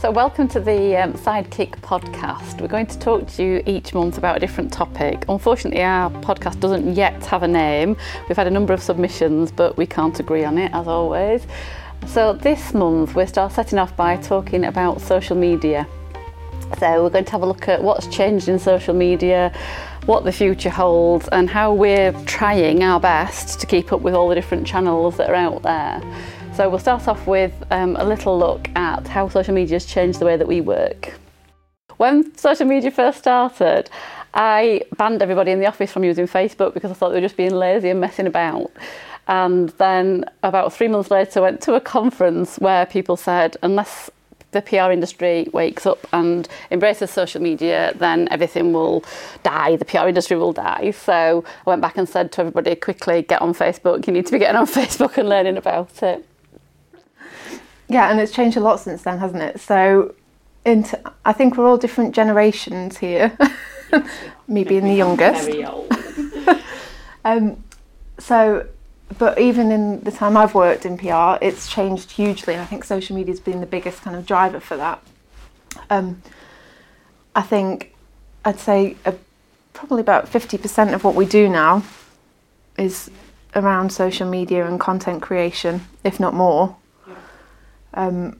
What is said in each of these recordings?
So, welcome to the um, Sidekick podcast. We're going to talk to you each month about a different topic. Unfortunately, our podcast doesn't yet have a name. We've had a number of submissions, but we can't agree on it, as always. So, this month, we're start setting off by talking about social media. So, we're going to have a look at what's changed in social media, what the future holds, and how we're trying our best to keep up with all the different channels that are out there. So we'll start off with um, a little look at how social media has changed the way that we work. When social media first started, I banned everybody in the office from using Facebook because I thought they were just being lazy and messing about. And then about three months later, I went to a conference where people said, unless the PR industry wakes up and embraces social media, then everything will die. The PR industry will die. So I went back and said to everybody, quickly get on Facebook. You need to be getting on Facebook and learning about it. Yeah, and it's changed a lot since then, hasn't it? So, into, I think we're all different generations here. Me being the youngest. Very old. um, so, but even in the time I've worked in PR, it's changed hugely. I think social media has been the biggest kind of driver for that. Um, I think I'd say uh, probably about 50% of what we do now is around social media and content creation, if not more. Um,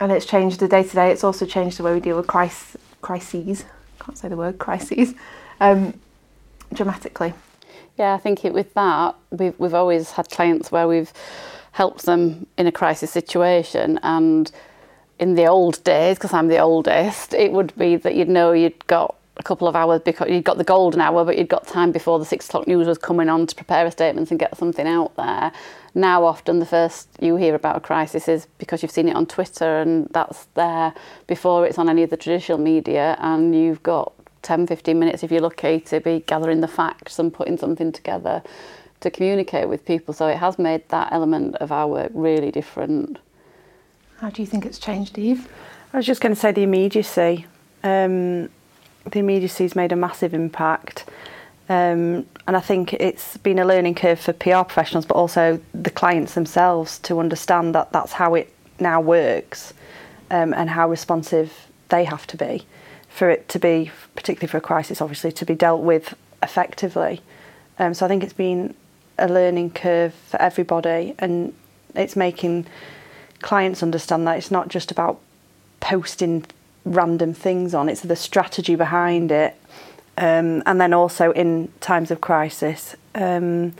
and it's changed the day to day. It's also changed the way we deal with crises. Crises, can't say the word crises, um, dramatically. Yeah, I think it, with that we've we've always had clients where we've helped them in a crisis situation, and in the old days, because I'm the oldest, it would be that you'd know you'd got a couple of hours because you'd got the golden hour, but you'd got time before the six o'clock news was coming on to prepare a statement and get something out there. Now, often the first you hear about a crisis is because you've seen it on Twitter and that's there before it's on any of the traditional media, and you've got 10 15 minutes if you're lucky to be gathering the facts and putting something together to communicate with people. So it has made that element of our work really different. How do you think it's changed, Eve? I was just going to say the immediacy. Um, the immediacy's made a massive impact. Um, and I think it's been a learning curve for PR professionals, but also the clients themselves to understand that that's how it now works um, and how responsive they have to be for it to be, particularly for a crisis, obviously, to be dealt with effectively. Um, so I think it's been a learning curve for everybody, and it's making clients understand that it's not just about posting random things on, it's the strategy behind it um, and then also in times of crisis, um,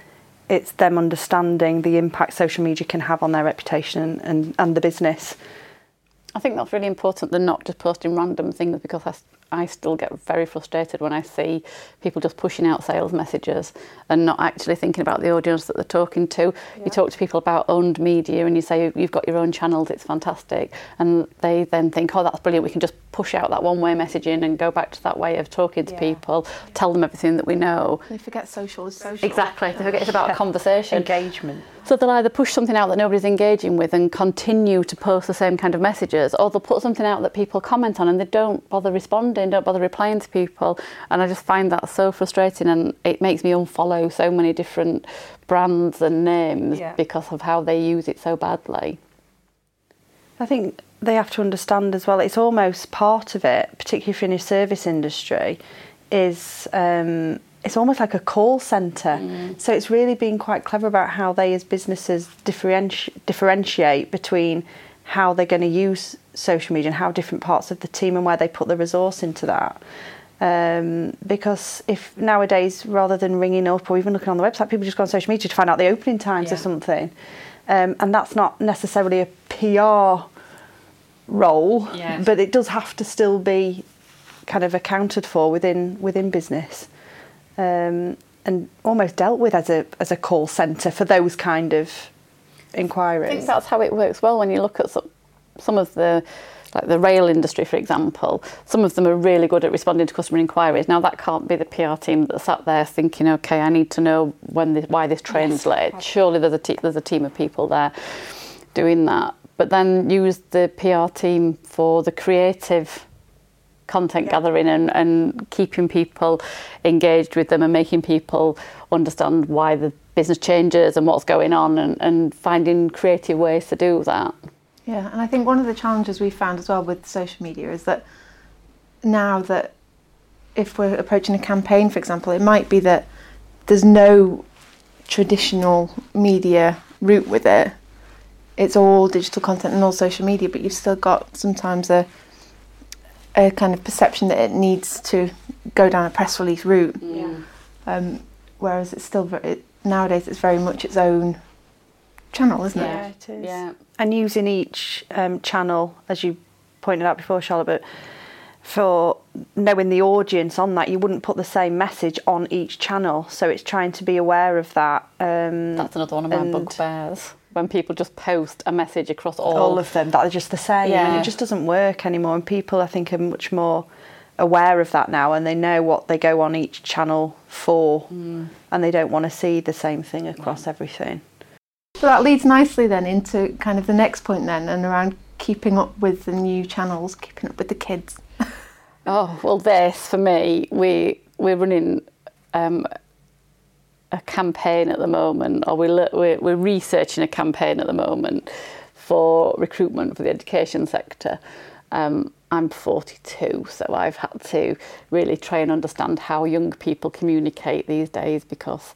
it's them understanding the impact social media can have on their reputation and, and the business. I think that's really important. They're not just posting random things because I, I still get very frustrated when I see people just pushing out sales messages and not actually thinking about the audience that they're talking to. Yeah. You talk to people about owned media and you say you've got your own channels, it's fantastic, and they then think, oh, that's brilliant. We can just push out that one-way messaging and go back to that way of talking to yeah. people, yeah. tell them everything that we know. They forget social is social. Exactly. They forget it's about a conversation, engagement. So they'll either push something out that nobody's engaging with and continue to post the same kind of messages, or they'll put something out that people comment on and they don't bother responding, don't bother replying to people. And I just find that so frustrating and it makes me unfollow so many different brands and names yeah. because of how they use it so badly. I think they have to understand as well, it's almost part of it, particularly if you're in a service industry, is um, it's almost like a call centre. Mm. So it's really been quite clever about how they, as businesses, differenti- differentiate between how they're going to use social media and how different parts of the team and where they put the resource into that. Um, because if nowadays, rather than ringing up or even looking on the website, people just go on social media to find out the opening times yeah. or something, um, and that's not necessarily a PR role, yeah. but it does have to still be kind of accounted for within within business um, and almost dealt with as a as a call centre for those kind of inquiries. I think that's how it works well when you look at some, some of the like the rail industry, for example, some of them are really good at responding to customer inquiries. Now, that can't be the PR team that's sat there thinking, okay, I need to know when this, why this train's yes, late. Surely there's a, te- there's a team of people there doing that. But then use the PR team for the creative content yeah. gathering and, and keeping people engaged with them and making people understand why the business changes and what's going on and, and finding creative ways to do that. Yeah, and I think one of the challenges we found as well with social media is that now that if we're approaching a campaign, for example, it might be that there's no traditional media route with it. It's all digital content and all social media, but you've still got sometimes a a kind of perception that it needs to go down a press release route. Yeah. Um, whereas it's still very, it, nowadays it's very much its own channel, isn't it? Yeah. it is. Yeah. And using each um, channel, as you pointed out before, Charlotte, but for knowing the audience on that, you wouldn't put the same message on each channel. So it's trying to be aware of that. Um, That's another one of my bugbears. When people just post a message across all, all of them that are just the same, and Yeah. it just doesn't work anymore. And people, I think, are much more aware of that now, and they know what they go on each channel for, Mm. and they don't want to see the same thing across everything. So that leads nicely then into kind of the next point then, and around keeping up with the new channels, keeping up with the kids. Oh well, this for me, we we're running um, a campaign at the moment, or we le- we're, we're researching a campaign at the moment for recruitment for the education sector. Um, I'm 42, so I've had to really try and understand how young people communicate these days because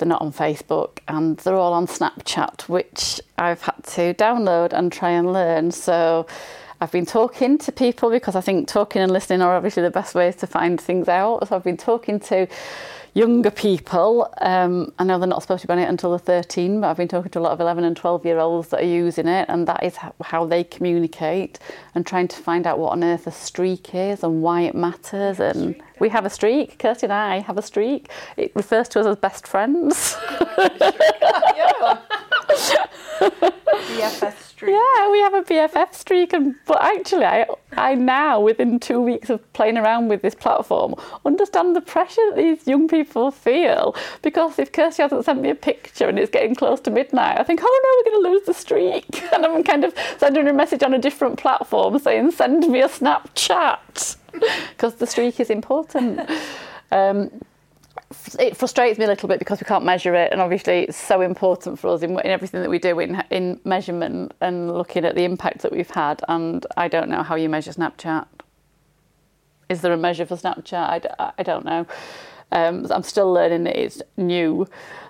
they're not on Facebook and they're all on Snapchat, which I've had to download and try and learn. So I've been talking to people because I think talking and listening are obviously the best ways to find things out. So I've been talking to younger people. Um, I know they're not supposed to be on it until they're 13, but I've been talking to a lot of 11 and 12 year olds that are using it, and that is how they communicate and trying to find out what on earth a streak is and why it matters. And we have a streak, Kirstie and I have a streak. It refers to us as best friends. BFS Street. Yeah, we have a BFF streak, and but actually, I I now within two weeks of playing around with this platform understand the pressure that these young people feel because if Kirstie hasn't sent me a picture and it's getting close to midnight, I think, oh no, we're going to lose the streak, and I'm kind of sending a message on a different platform saying, send me a Snapchat because the streak is important. Um, it frustrates me a little bit because we can't measure it, and obviously it's so important for us in, in everything that we do in in measurement and looking at the impact that we've had. And I don't know how you measure Snapchat. Is there a measure for Snapchat? I don't know. Um, I'm still learning that it's new.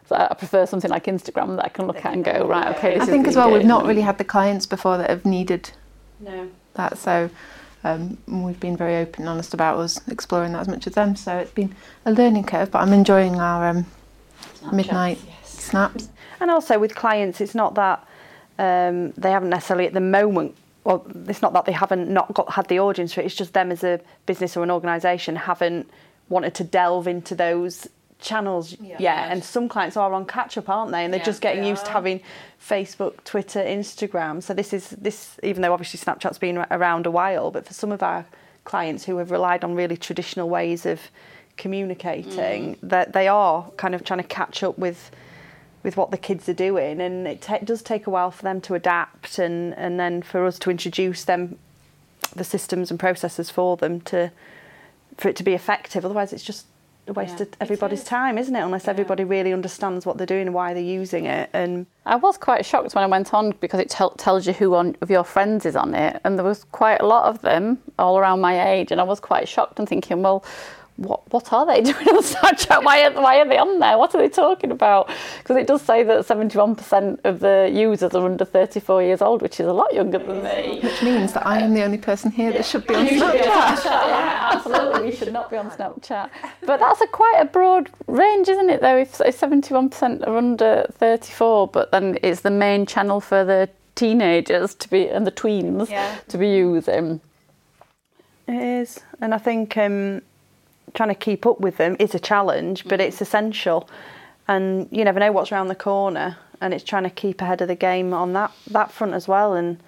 So I prefer something like Instagram that I can look at and go right. Okay, this I think the as well we've not really had the clients before that have needed No. that, so um, we've been very open and honest about us exploring that as much as them. So it's been a learning curve, but I'm enjoying our um, midnight snaps. And also with clients, it's not that um, they haven't necessarily at the moment. Well, it's not that they haven't not got had the audience for it. It's just them as a business or an organisation haven't wanted to delve into those channels yeah, And some clients are on catch up, aren't they? And they're Yeah, just getting they used to having Facebook, Twitter, Instagram. So this is this, even though obviously Snapchat's been around a while, but for some of our clients who have relied on really traditional ways of communicating, mm. that they are kind of trying to catch up with with what the kids are doing, and it ta- does take a while for them to adapt, and and then for us to introduce them the systems and processes for them to for it to be effective. Otherwise, it's just a waste Yeah, of everybody's time, isn't it? Unless everybody really understands what they're doing and why they're using it. And I was quite shocked when I went on because it tel- tells you who on, of your friends is on it, and there was quite a lot of them all around my age, and I was quite shocked and thinking, well, what what are they doing on Snapchat? Why are, why are they on there? What are they talking about? Because it does say that 71% of the users are under 34 years old, which is a lot younger than me. Which means that I am the only person here that should be on You be on Snapchat. Snapchat, yeah, absolutely. We should not be on Snapchat. But that's a quite a broad range, isn't it? Though, if if 71% are under 34, but then it's the main channel for the teenagers to be and the tweens Yeah. to be using. it is, and I think um, trying to keep up with them is a challenge, but it's essential. And you never know what's around the corner, and it's trying to keep ahead of the game on that that front as well, and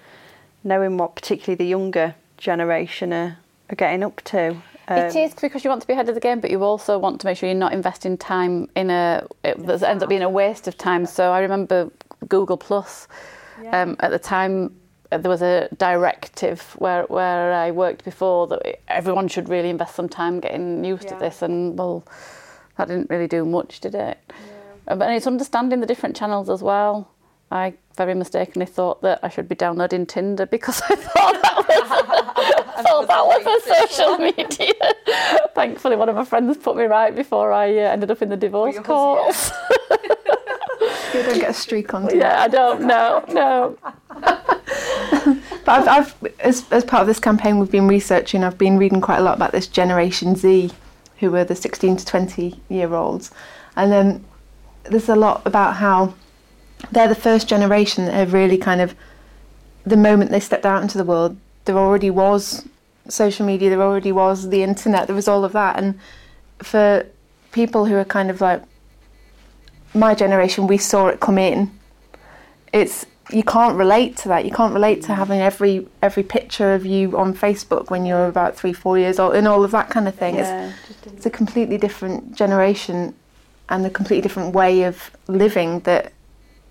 knowing what particularly the younger generation are, are getting up to. it Um, is because you want to be ahead of the game, but you also want to make sure you're not investing time in a it, that ends up being a waste of time. So I remember Google Plus um, at the time. There was a directive where where I worked before that everyone should really invest some time getting used to this, and well, that didn't really do much, did it? Uh, But it's understanding the different channels as well. I very mistakenly thought that I should be downloading Tinder because I thought that was, thought that was a social media. Thankfully, one of my friends put me right before I uh, ended up in the divorce Yours, courts. You don't get a streak on. Tinder. Yeah, I don't know. No. But I've, I've as, as part of this campaign, we've been researching. I've been reading quite a lot about this Generation Z, who are the 16 to 20 year olds, and then there's a lot about how they're the first generation that have really kind of the moment they stepped out into the world, there already was social media, there already was the internet, there was all of that, and for people who are kind of like my generation, we saw it come in. It's you can't relate to that. You can't relate to having every every picture of you on Facebook when you're about three, four years old, and all of that kind of thing. Yeah, It's it's a completely different generation and a completely different way of living that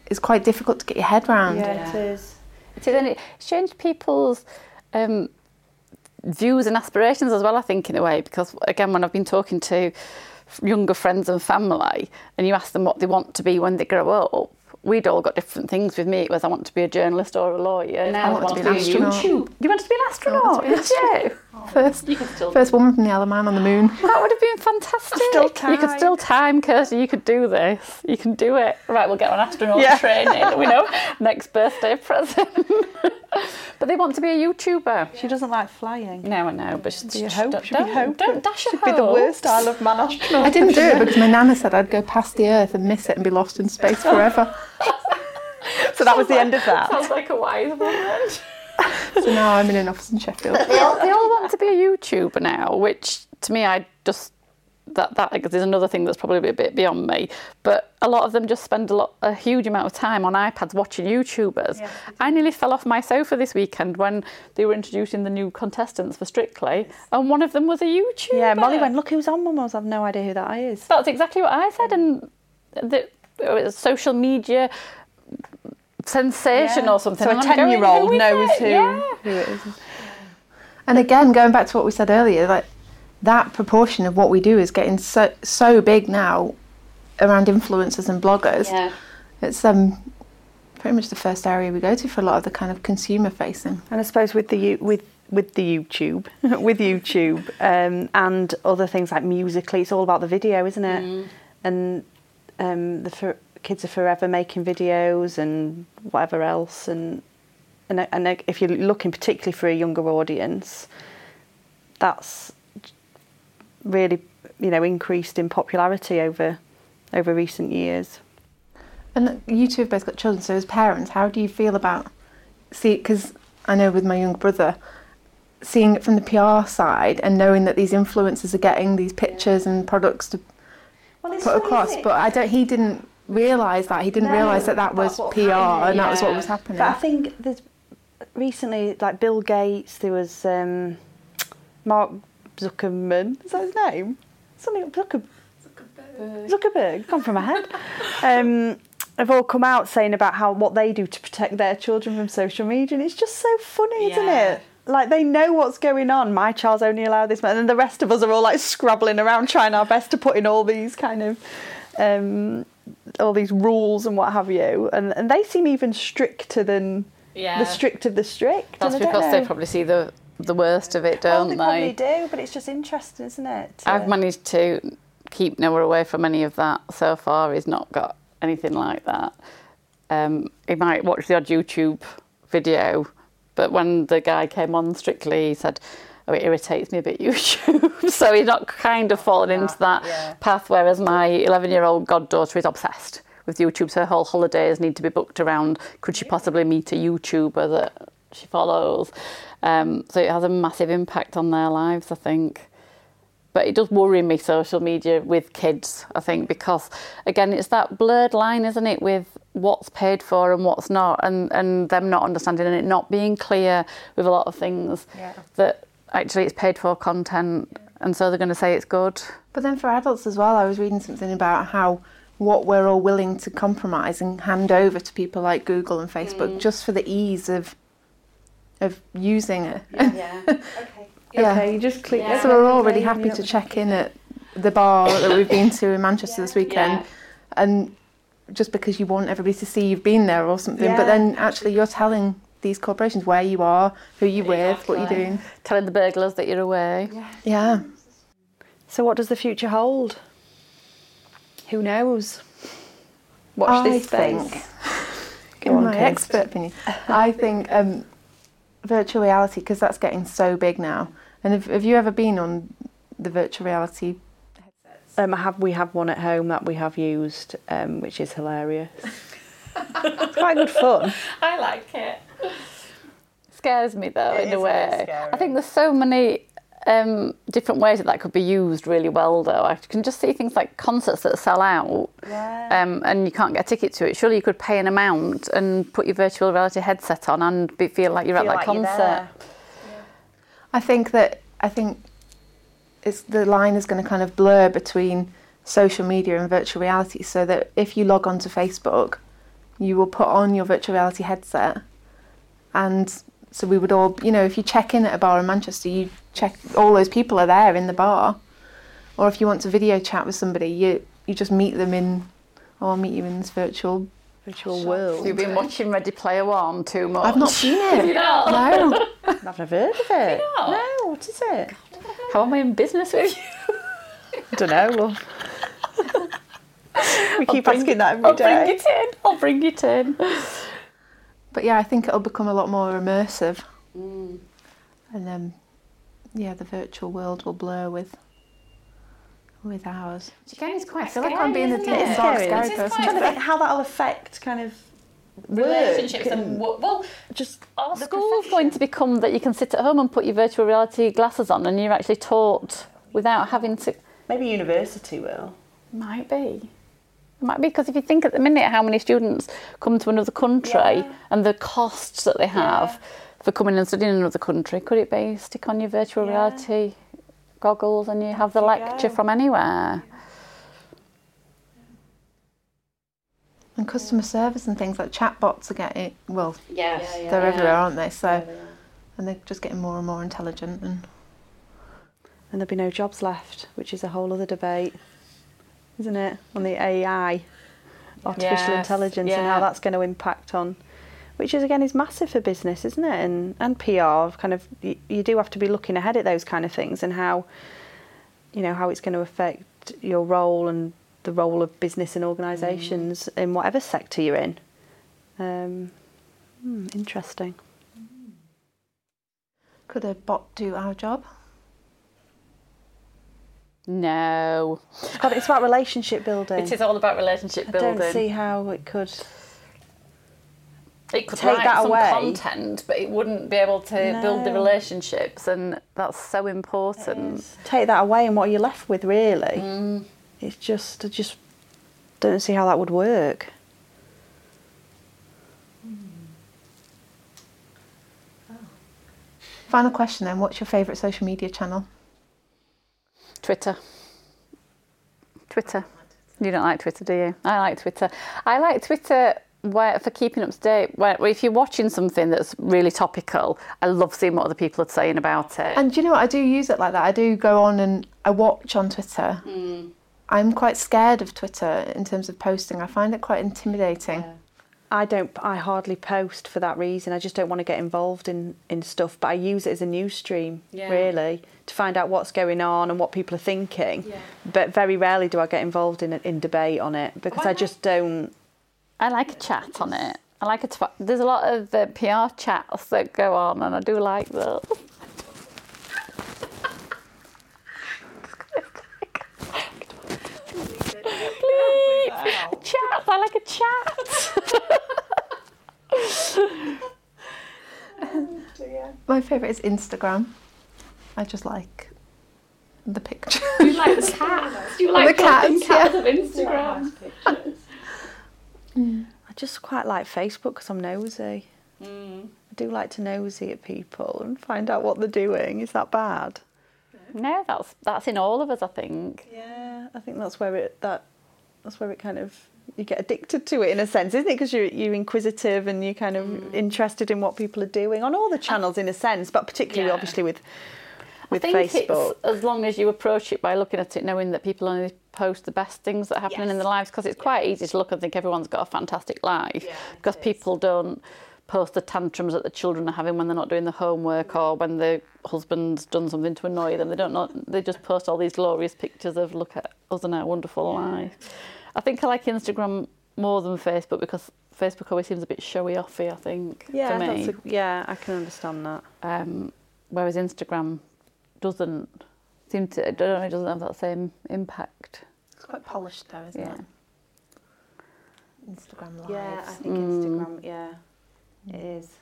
is quite difficult to get your head around. yeah, it is. It is, and it changed people's um, views and aspirations as well, I think, in a way, because again, when I've been talking to younger friends and family, and you ask them what they want to be when they grow up, we'd all got different things. With me, it was I want to be a journalist or a lawyer. Now I want to be an astronaut. YouTube. You want to be an astronaut? be Did you? First, You could still. first woman from the Isle of Man on the moon. That would have been fantastic. Still You could still time, Kirstie. You could do this. You can do it. Right, we'll get on astronaut Yeah. training. We know next birthday present. But they want to be a YouTuber. She doesn't like flying. No, I know, but she's Be a hope. Don't, Should be don't, hope. don't dash your Should be the worst Isle of Man astronaut. I didn't do it because my nana said I'd go past the Earth and miss it and be lost in space forever. So that was the end of that. Sounds like a wise woman. so now I'm in an office in Sheffield. they, all, they all want to be a YouTuber now, which to me, I just that that like, is another thing that's probably a bit beyond me. But a lot of them just spend a lot, a huge amount of time on iPads watching YouTubers. I nearly fell off my sofa this weekend when they were introducing the new contestants for Strictly, and one of them was a YouTuber. Yeah, Molly went, look who's on, Mum. I was, I've no idea who that is. That's exactly what I said, and the, social media sensation Yeah. or something. So a And 10-year-old knows it?" who, Yeah. who it is. And again, going back to what we said earlier, like that proportion of what we do is getting so so big now around influencers and bloggers. Yeah. It's um pretty much the first area we go to for a lot of the kind of consumer facing. And I suppose with the with with the YouTube, with YouTube, um, and other things like Musical.ly, it's all about the video, isn't it? Mm. And um, the for, kids are forever making videos and whatever else, and and and if you're looking particularly for a younger audience, that's really you know increased in popularity over over recent years. And you two have both got children, so as parents, how do you feel about see? Because I know with my younger brother, seeing it from the PR side and knowing that these influencers are getting these pictures and products to Well, put across, but I don't. He didn't realise that. He didn't No, realise that that was PR happened, and that was what was happening. But I think there's recently, like Bill Gates, there was um, Mark Zuckerman. Is that his name? Something Zucker, Zuckerberg. Gone from my head. Um, have all come out saying about how what they do to protect their children from social media, and it's just so funny, isn't it? Like they know what's going on. My child's only allowed this, and then the rest of us are all like scrabbling around, trying our best to put in all these kind of. Um, all these rules and what have you, and, and they seem even stricter than Yeah. the strict of the strict. That's and I don't because they probably see the the worst of it, Oh, don't they probably do, but it's just interesting, isn't it? I've managed to keep Noah away from any of that so far. He's not got anything like that. Um, he might watch the odd YouTube video, but when the guy came on Strictly, he said, "Oh, it irritates me a bit YouTube." so he's not kind of fallen into that yeah. path. Whereas my 11-year-old goddaughter is obsessed with YouTube. So her whole holidays need to be booked around. Could she possibly meet a YouTuber that she follows? Um, so it has a massive impact on their lives, I think but it does worry me social media with kids i think because again it's that blurred line isn't it with what's paid for and what's not and and them not understanding and it not being clear with a lot of things Yeah. that actually it's paid for content and so they're going to say it's good But then for adults as well, I was reading something about how what we're all willing to compromise and hand over to people like Google and Facebook just for the ease of of using it. yeah Yeah. Okay, you just click. Yeah. So we're all really happy yeah. to check in at the bar that we've been to in Manchester this weekend Yeah. and just because you want everybody to see you've been there or something. But then actually you're telling these corporations where you are, who you're with, what you're doing. Telling the burglars that you're away. Yeah. So, what does the future hold? Who knows? Watch I this space. think, Go in on, my Kate. expert opinion, I think um, virtual reality because that's getting so big now. And have, have you ever been on the virtual reality? Um, I have we have one at home that we have used, um, which is hilarious. it's quite good fun. I like it. Scares me though, It in is a a way. bit scary. I think there's so many um, different ways that that could be used really well, though. I can just see things like concerts that sell out, Yeah. um, and you can't get a ticket to it. Surely you could pay an amount and put your virtual reality headset on and be, feel like you're Feel at that like concert. there. I think that I think it's the line is going to kind of blur between social media and virtual reality. So that if you log on to Facebook, you will put on your virtual reality headset, and so we would all, you know, if you check in at a bar in Manchester, you check all those people are there in the bar, or if you want to video chat with somebody, you you just meet them in, or I'll meet you in this virtual. Virtual world. You've been watching Ready Player One too much. I've not seen it. not? No. I've never heard of it. not? No, what is it? How am I in business with you? I don't know. Well, we keep bring- asking that every day. I'll every day. bring it in. I'll bring it in. But yeah, I think it'll become a lot more immersive. And um, yeah, the virtual world will blur with with ours. Again, it's quite I feel like I'm being a it? dark, Scary. scary It is person. I'm trying to think how that'll affect kind of relationships work and wo- well, just Are the schools going to become that you can sit at home and put your virtual reality glasses on and you're actually taught without having to? maybe university will. Might be. It might be because if you think at the minute how many students come to another country Yeah. and the costs that they have for coming and studying in another country, could it be stick on your virtual Yeah. reality goggles and you have the lecture go. from anywhere? And customer service and things like chatbots are getting well, Yes. they're everywhere, aren't they? So and they're just getting more and more intelligent and And there'll be no jobs left, which is a whole other debate, isn't it? On the AI, artificial Yes, intelligence, and how that's going to impact on, which is again is massive for business, isn't it? And and PR kind of you, you do have to be looking ahead at those kind of things and how, you know, how it's going to affect your role and the role of business and organisations in whatever sector you're in. Um, hmm, interesting. could a bot do our job? No. God, it's about relationship building. It is all about relationship building. I building. don't see how it could. It could take write that some away. content, but it wouldn't be able to build the relationships, and that's so important. take that away and what you're you left with really Mm. it's just i just don't see how that would work Final question then, what's your favourite social media channel? Twitter. Twitter. You don't like Twitter, do you? I like Twitter. I like Twitter where, for keeping up to date. Where, where if you're watching something that's really topical, I love seeing what other people are saying about it. And do you know what? I do use it like that. I do go on and I watch on Twitter. Hmm. I'm quite scared of Twitter in terms of posting. I find it quite intimidating. i don't i hardly post for that reason i just don't want to get involved in in stuff but i use it as a news stream Yeah. really to find out what's going on and what people are thinking but very rarely do i get involved in in debate on it because i just don't I like a chat on it. I like a tw- There's a lot of uh, PR chats that go on, and I do like those. Please, chat. I like a chat. My favourite is Instagram. I just like the picture. You like the cats. You like The cats, posting cats of Instagram. I just quite like facebook because i'm nosy i do like to nosy at people and find out what they're doing is that bad No, that's that's in all of us. I think. Yeah, I think that's where it that that's where it kind of you get addicted to it in a sense, isn't it? Because you're you're inquisitive and you're kind of Mm. interested in what people are doing on all the channels in a sense, but particularly Yeah. obviously with with I think Facebook. it's as long as you approach it by looking at it, knowing that people only post the best things that are happening in their lives because it's quite easy to look and think everyone's got a fantastic life Yeah, because is. people don't post the tantrums that the children are having when they're not doing the homework or when the husband's done something to annoy them. They don't know, they just post all these glorious pictures of look at us and our wonderful life. I think I like Instagram more than Facebook because Facebook always seems a bit showy offy, I think, Yeah, for me. a, yeah, I can understand that. um, whereas Instagram doesn't seem to, I don't know, it doesn't have that same impact. It's quite polished though, isn't Yeah. it? Instagram lives. Yeah, I think Mm. Instagram. Yeah, it is.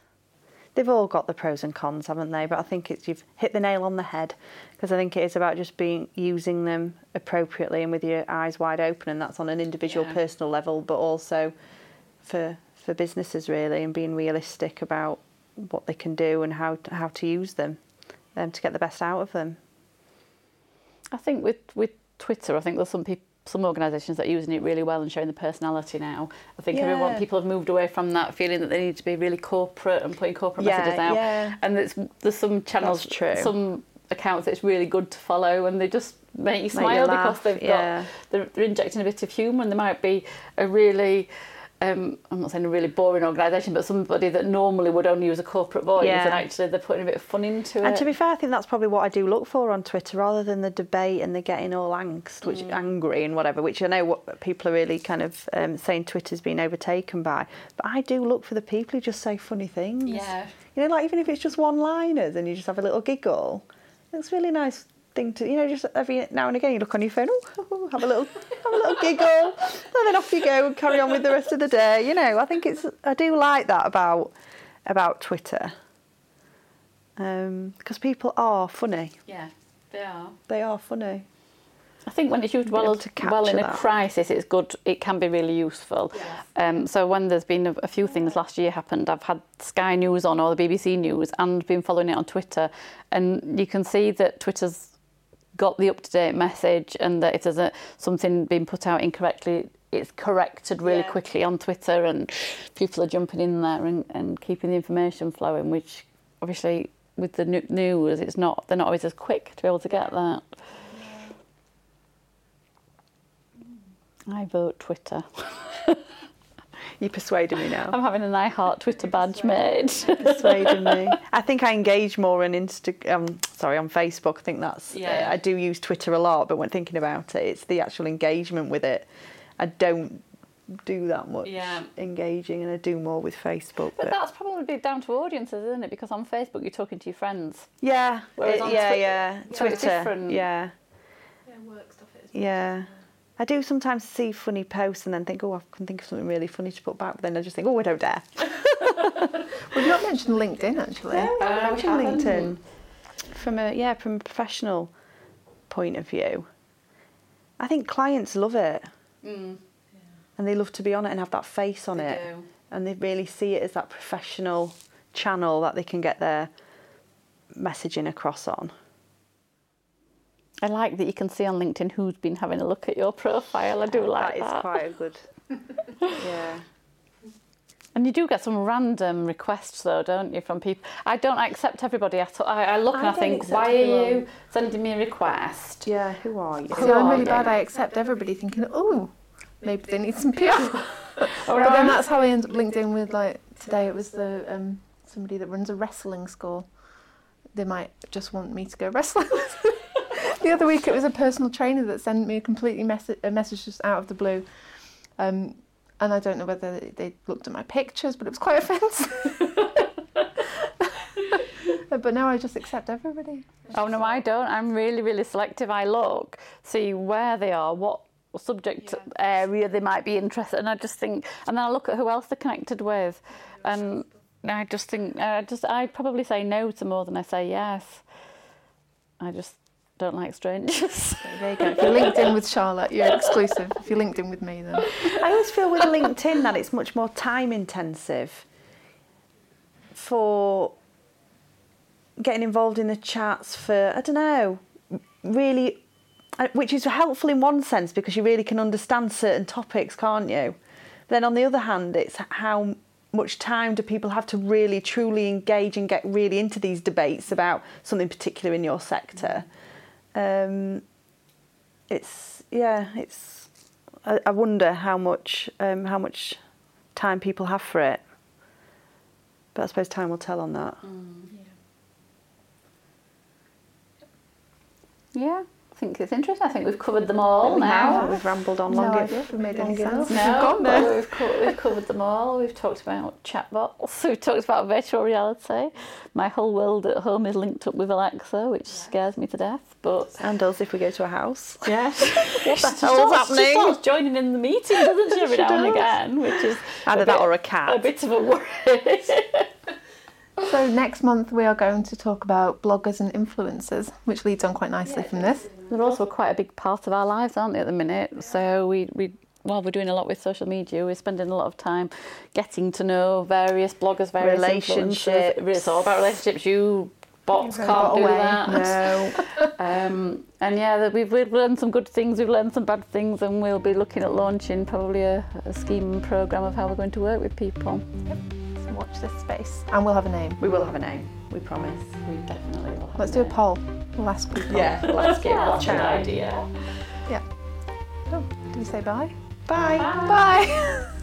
They've all got the pros and cons, haven't they? But I think it's you've hit the nail on the head because I think it is about just being using them appropriately and with your eyes wide open, and that's on an individual, Yeah. personal level, but also for for businesses really, and being realistic about what they can do and how to, how to use them um, to get the best out of them. I think with, with Twitter, I think there's some people, some organisations that are using it really well and showing the personality now. I think everyone, people have moved away from that feeling that they need to be really corporate and putting corporate Yeah, messages out. yeah. And there's, there's some channels, true. some accounts that's really good to follow and they just make you you smile because they've yeah. got they're, they're injecting a bit of humour and they might be a really um, I'm not saying a really boring organisation, but somebody that normally would only use a corporate voice, Yeah. and actually they're putting a bit of fun into it. And to be fair, I think that's probably what I do look for on Twitter, rather than the debate and the getting all angst, which Mm. angry and whatever. Which I know what people are really kind of um, saying Twitter's been overtaken by. But I do look for the people who just say funny things. Yeah. You know, like even if it's just one-liners and you just have a little giggle, it's really nice thing to. You know, just every now and again you look on your phone, oh, have a little, have a little giggle, and then off you go and carry on with the rest of the day. You know, I think it's. I do like that about about Twitter because people are funny. yeah, they are. They are funny. I think when it's used well, to capture well in a that. crisis, it's good. It can be really useful. Yes. Um, so when there's been a, a few things last year happened, I've had Sky News on or the BBC News and been following it on Twitter, and you can see that Twitter's got the up to date message, and that if there's a, something being put out incorrectly. It's corrected really Yeah. quickly on Twitter, and people are jumping in there and, and keeping the information flowing. Which, obviously, with the news, it's not they're not always as quick to be able to get that. I vote Twitter. You persuaded me now. I'm having an I Heart Twitter badge made. persuading me. I think I engage more on Instagram. Um, sorry, on Facebook. I think that's. Uh, yeah. I do use Twitter a lot, but when thinking about it, it's the actual engagement with it. I don't do that much Yeah. engaging, and I do more with Facebook. But that's probably down to audiences, isn't it? Because on Facebook you're talking to your friends. yeah, Whereas it- on yeah, Twitter- yeah, so Twitter, different. yeah, Yeah, work stuff is. yeah. I do sometimes see funny posts and then think, oh, I can think of something really funny to put back. But then I just think, oh, I don't dare. We've not mentioned LinkedIn actually. I we mentioned. LinkedIn from a yeah from a professional point of view. I think clients love it, mm. and they love to be on it and have that face on They it, do. and they really see it as that professional channel that they can get their messaging across on. I like that you can see on LinkedIn who's been having a look at your profile. I do like that that. is quite a good. yeah. And you do get some random requests though, don't you, from people? I don't accept everybody at all. I, I look and I I think, accept why are you sending me a request? Yeah. Who are you? Who So I'm really you? bad. I accept everybody thinking, oh, maybe they need some PR. But then that's how I end up LinkedIn with like today. It was the um, somebody that runs a wrestling school. They might just want me to go wrestling. the other week it was a personal trainer that sent me a completely message a message just out of the blue. Um, and I don't know whether they looked at my pictures, but it was quite offensive. but now I just accept everybody. Oh no, I don't. I'm really, really selective. I look, see where they are, what subject area they might be interested, and I just think, and then I look at who else they're connected with, and I just think, I just, I probably say no to more than I say yes. I just don't like strangers. There you go. If you're LinkedIn with Charlotte, you're exclusive. If you're LinkedIn with me, then I always feel with LinkedIn that it's much more time intensive for getting involved in the chats for I don't know really uh, which is helpful in one sense because you really can understand certain topics can't you but then on the other hand it's how much time do people have to really truly engage and get really into these debates about something particular in your sector um, it's yeah, it's. I, I wonder how much um, how much time people have for it. But I suppose time will tell on that. Yeah, I think it's interesting. I think we've covered them all We now. have, we've rambled on No long, idea if we made any sense. No, but we've, co- we've covered them all. We've talked about chatbots. We've talked about virtual reality. My whole world at home is linked up with Alexa, which scares me to death. But And us if we go to a house. yes, what the hell's happening? She starts joining in the meeting, doesn't she, every She now and again, which is Either that bit- or a cat. A bit of a worry. So next month we are going to talk about bloggers and influencers, which leads on quite nicely from this. They're also quite a big part of our lives, aren't they, at the minute? So we, we while we're doing a lot with social media, we're spending a lot of time getting to know various bloggers, various Relationships. It's all about relationships. You bots can't do away. that. No. Um, and yeah, we've, we've learned some good things, we've learned some bad things, and we'll be looking at launching probably a, a scheme and program of how we're going to work with people. So watch this space, and we'll have a name. we will have a name. We promise. We definitely will. Have Let's do a name. poll. We'll ask people. Let's get Yeah, that's an chat. idea. Yeah. Oh, do we say bye? Bye. Bye.